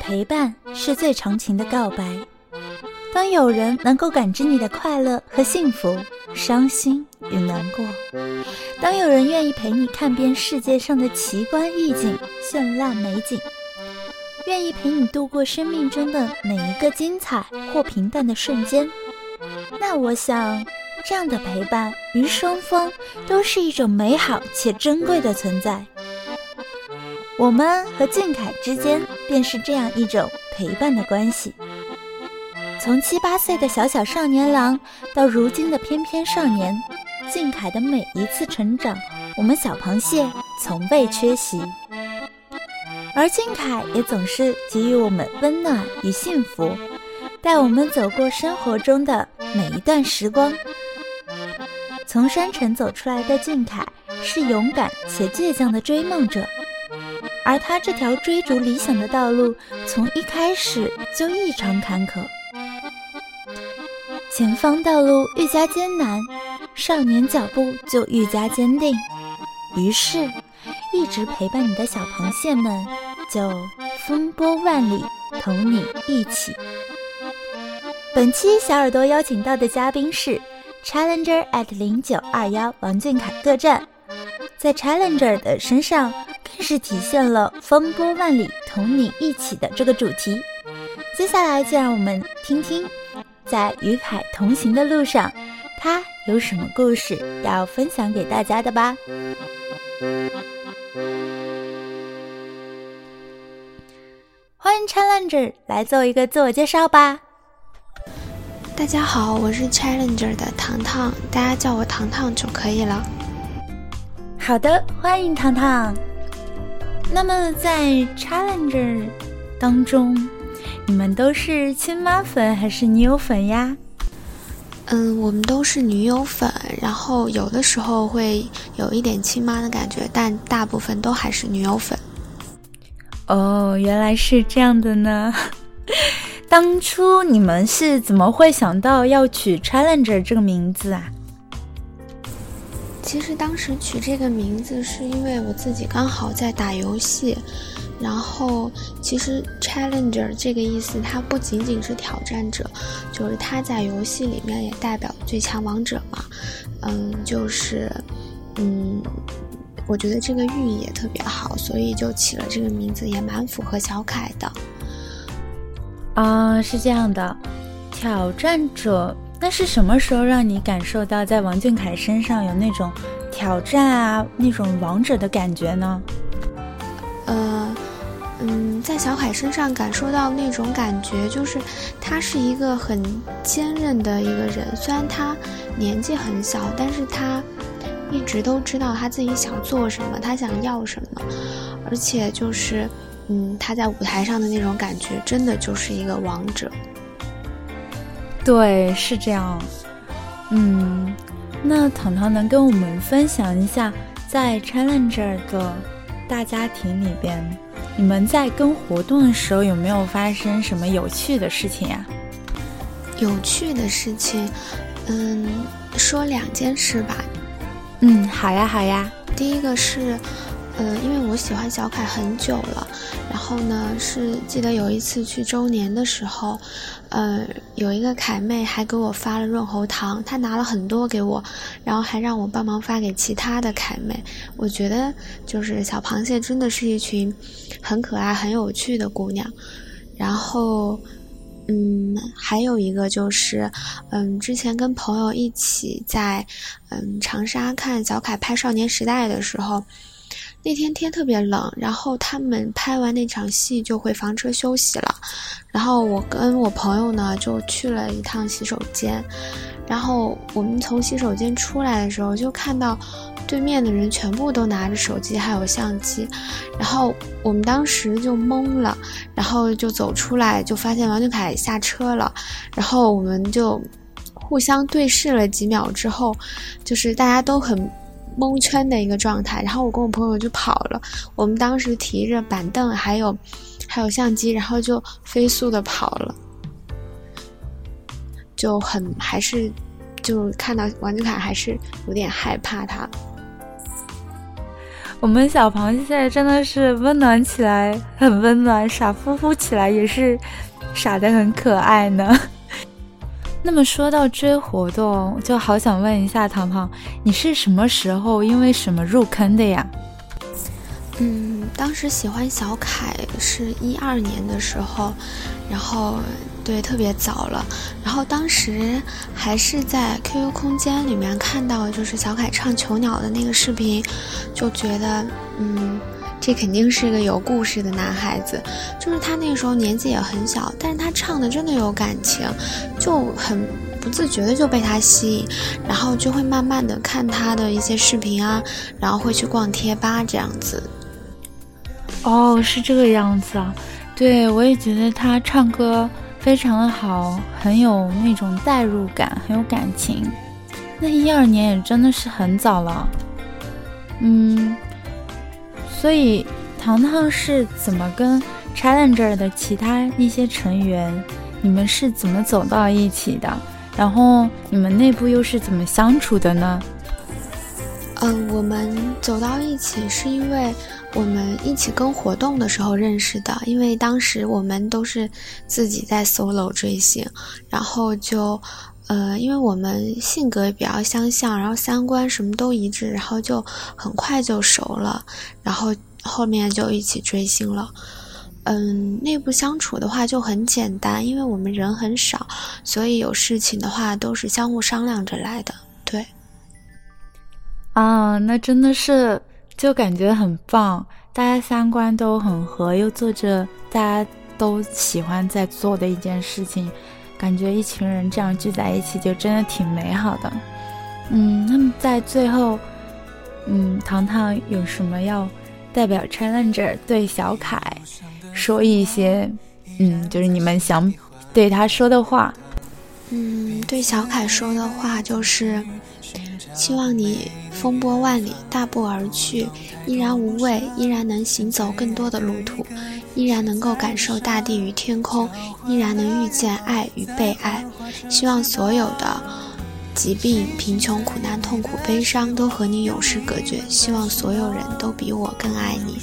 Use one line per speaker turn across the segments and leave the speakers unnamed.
陪伴是最长情的告白。当有人能够感知你的快乐和幸福、伤心与难过，当有人愿意陪你看遍世界上的奇观异景、绚烂美景，愿意陪你度过生命中的每一个精彩或平淡的瞬间，那我想，这样的陪伴于双方都是一种美好且珍贵的存在。我们和靖凯之间便是这样一种陪伴的关系。从七八岁的小小少年郎，到如今的翩翩少年，靖凯的每一次成长，我们小螃蟹从未缺席。而靖凯也总是给予我们温暖与幸福，带我们走过生活中的每一段时光。从山城走出来的俊凯，是勇敢且倔强的追梦者，而他这条追逐理想的道路，从一开始就异常坎坷。前方道路愈加艰难，少年脚步就愈加坚定。于是，一直陪伴你的小螃蟹们就风波万里，同你一起。本期小耳朵邀请到的嘉宾是 Challenger at 零九二幺王俊凯各站，在 Challenger 的身上更是体现了风波万里，同你一起的这个主题。接下来就让我们听听。在与凯同行的路上，他有什么故事要分享给大家的吧？欢迎 Challenger 来做一个自我介绍吧。
大家好，我是 Challenger 的糖糖，大家叫我糖糖就可以了。
好的，欢迎糖糖。那么在 Challenger 当中。你们都是亲妈粉还是女友粉呀？
嗯，我们都是女友粉，然后有的时候会有一点亲妈的感觉，但大部分都还是女友粉。
哦，原来是这样的呢。当初你们是怎么会想到要取 Challenger 这个名字啊？
其实当时取这个名字是因为我自己刚好在打游戏。然后，其实 challenger 这个意思，它不仅仅是挑战者，就是他在游戏里面也代表最强王者嘛。嗯，就是，嗯，我觉得这个寓意也特别好，所以就起了这个名字，也蛮符合小凯的。
啊，是这样的，挑战者，那是什么时候让你感受到在王俊凯身上有那种挑战啊，那种王者的感觉呢？
呃。嗯，在小凯身上感受到那种感觉，就是他是一个很坚韧的一个人。虽然他年纪很小，但是他一直都知道他自己想做什么，他想要什么。而且就是，嗯，他在舞台上的那种感觉，真的就是一个王者。
对，是这样。嗯，那糖糖能跟我们分享一下，在 Challenger 的大家庭里边。你们在跟活动的时候有没有发生什么有趣的事情呀？
有趣的事情，嗯，说两件事吧。
嗯，好呀，好呀。
第一个是。呃，因为我喜欢小凯很久了，然后呢，是记得有一次去周年的时候，呃，有一个凯妹还给我发了润喉糖，她拿了很多给我，然后还让我帮忙发给其他的凯妹。我觉得就是小螃蟹真的是一群很可爱、很有趣的姑娘。然后，嗯，还有一个就是，嗯，之前跟朋友一起在嗯长沙看小凯拍《少年时代》的时候。那天天特别冷，然后他们拍完那场戏就回房车休息了，然后我跟我朋友呢就去了一趟洗手间，然后我们从洗手间出来的时候就看到对面的人全部都拿着手机还有相机，然后我们当时就懵了，然后就走出来就发现王俊凯下车了，然后我们就互相对视了几秒之后，就是大家都很。蒙圈的一个状态，然后我跟我朋友就跑了。我们当时提着板凳，还有还有相机，然后就飞速的跑了，就很还是就看到王俊凯还是有点害怕他。
我们小螃蟹现在真的是温暖起来，很温暖；傻乎乎起来也是傻的很可爱呢。那么说到追活动，就好想问一下糖糖，你是什么时候因为什么入坑的呀？
嗯，当时喜欢小凯是一二年的时候，然后对特别早了，然后当时还是在 QQ 空间里面看到就是小凯唱《囚鸟》的那个视频，就觉得嗯，这肯定是个有故事的男孩子，就是他那个时候年纪也很小，但是他唱的真的有感情，就很不自觉的就被他吸引，然后就会慢慢的看他的一些视频啊，然后会去逛贴吧这样子。
哦，是这个样子啊，对我也觉得他唱歌非常的好，很有那种代入感，很有感情。那一二年也真的是很早了，嗯，所以糖糖是怎么跟 Challenger 的其他一些成员，你们是怎么走到一起的？然后你们内部又是怎么相处的呢？
嗯，我们走到一起是因为。我们一起跟活动的时候认识的，因为当时我们都是自己在 solo 追星，然后就，呃，因为我们性格也比较相像，然后三观什么都一致，然后就很快就熟了，然后后面就一起追星了。嗯，内部相处的话就很简单，因为我们人很少，所以有事情的话都是相互商量着来的。对，
啊，那真的是。就感觉很棒，大家三观都很合，又做着大家都喜欢在做的一件事情，感觉一群人这样聚在一起就真的挺美好的。嗯，那么在最后，嗯，糖糖有什么要代表 Challenger 对小凯说一些，嗯，就是你们想对他说的话？
嗯，对小凯说的话就是，希望你。风波万里，大步而去，依然无畏，依然能行走更多的路途，依然能够感受大地与天空，依然能遇见爱与被爱。希望所有的疾病、贫穷、苦难、痛苦、悲伤都和你永世隔绝。希望所有人都比我更爱你。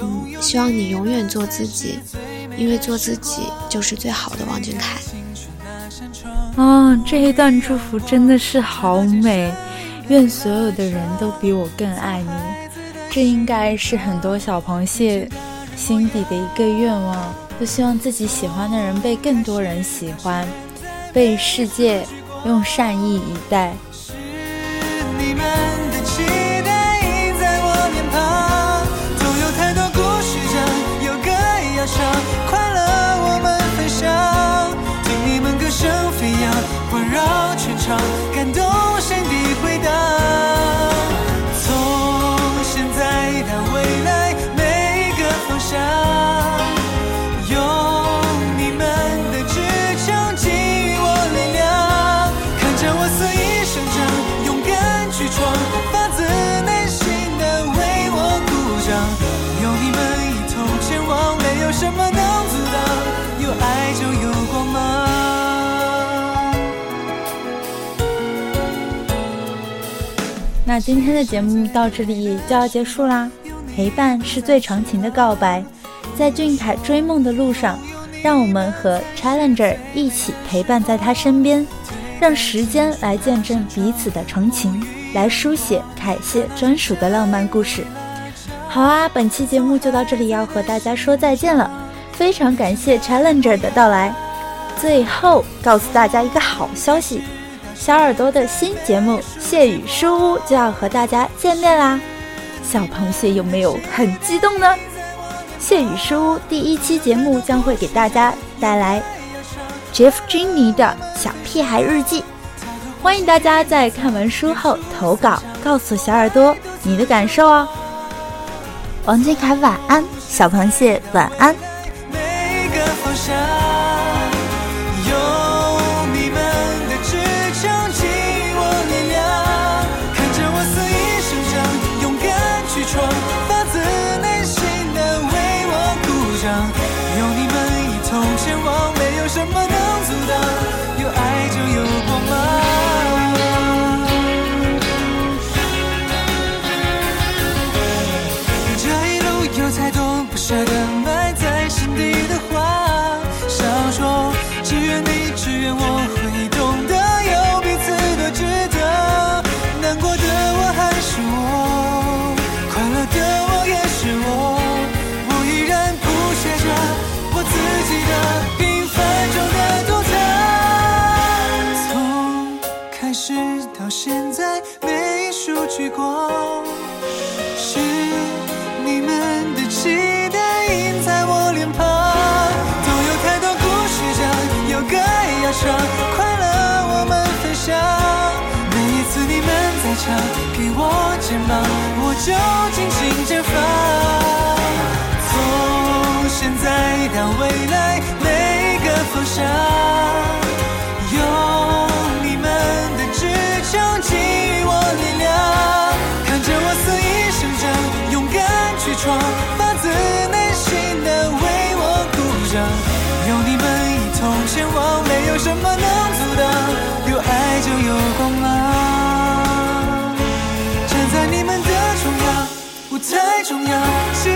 嗯，希望你永远做自己，因为做自己就是最好的。王俊凯。
啊，这一段祝福真的是好美。愿所有的人都比我更爱你，这应该是很多小螃蟹心底的一个愿望，都希望自己喜欢的人被更多人喜欢，被世界用善意以待。那今天的节目到这里就要结束啦。陪伴是最长情的告白，在俊凯追梦的路上，让我们和 Challenger 一起陪伴在他身边，让时间来见证彼此的长情，来书写凯谢专属的浪漫故事。好啊，本期节目就到这里，要和大家说再见了。非常感谢 Challenger 的到来。最后告诉大家一个好消息。小耳朵的新节目《谢雨书屋》就要和大家见面啦！小螃蟹有没有很激动呢？《谢雨书屋》第一期节目将会给大家带来 Jeff Jenny 的小屁孩日记，欢迎大家在看完书后投稿，告诉小耳朵你的感受哦。王俊凯晚安，小螃蟹晚安。什么能阻
是你们的期待印在我脸庞，都有太多故事讲，有歌要唱，快乐我们分享。每一次你们在唱，给我肩膀，我就尽情绽放。从现在到未来，每一个方向，重要是